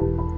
you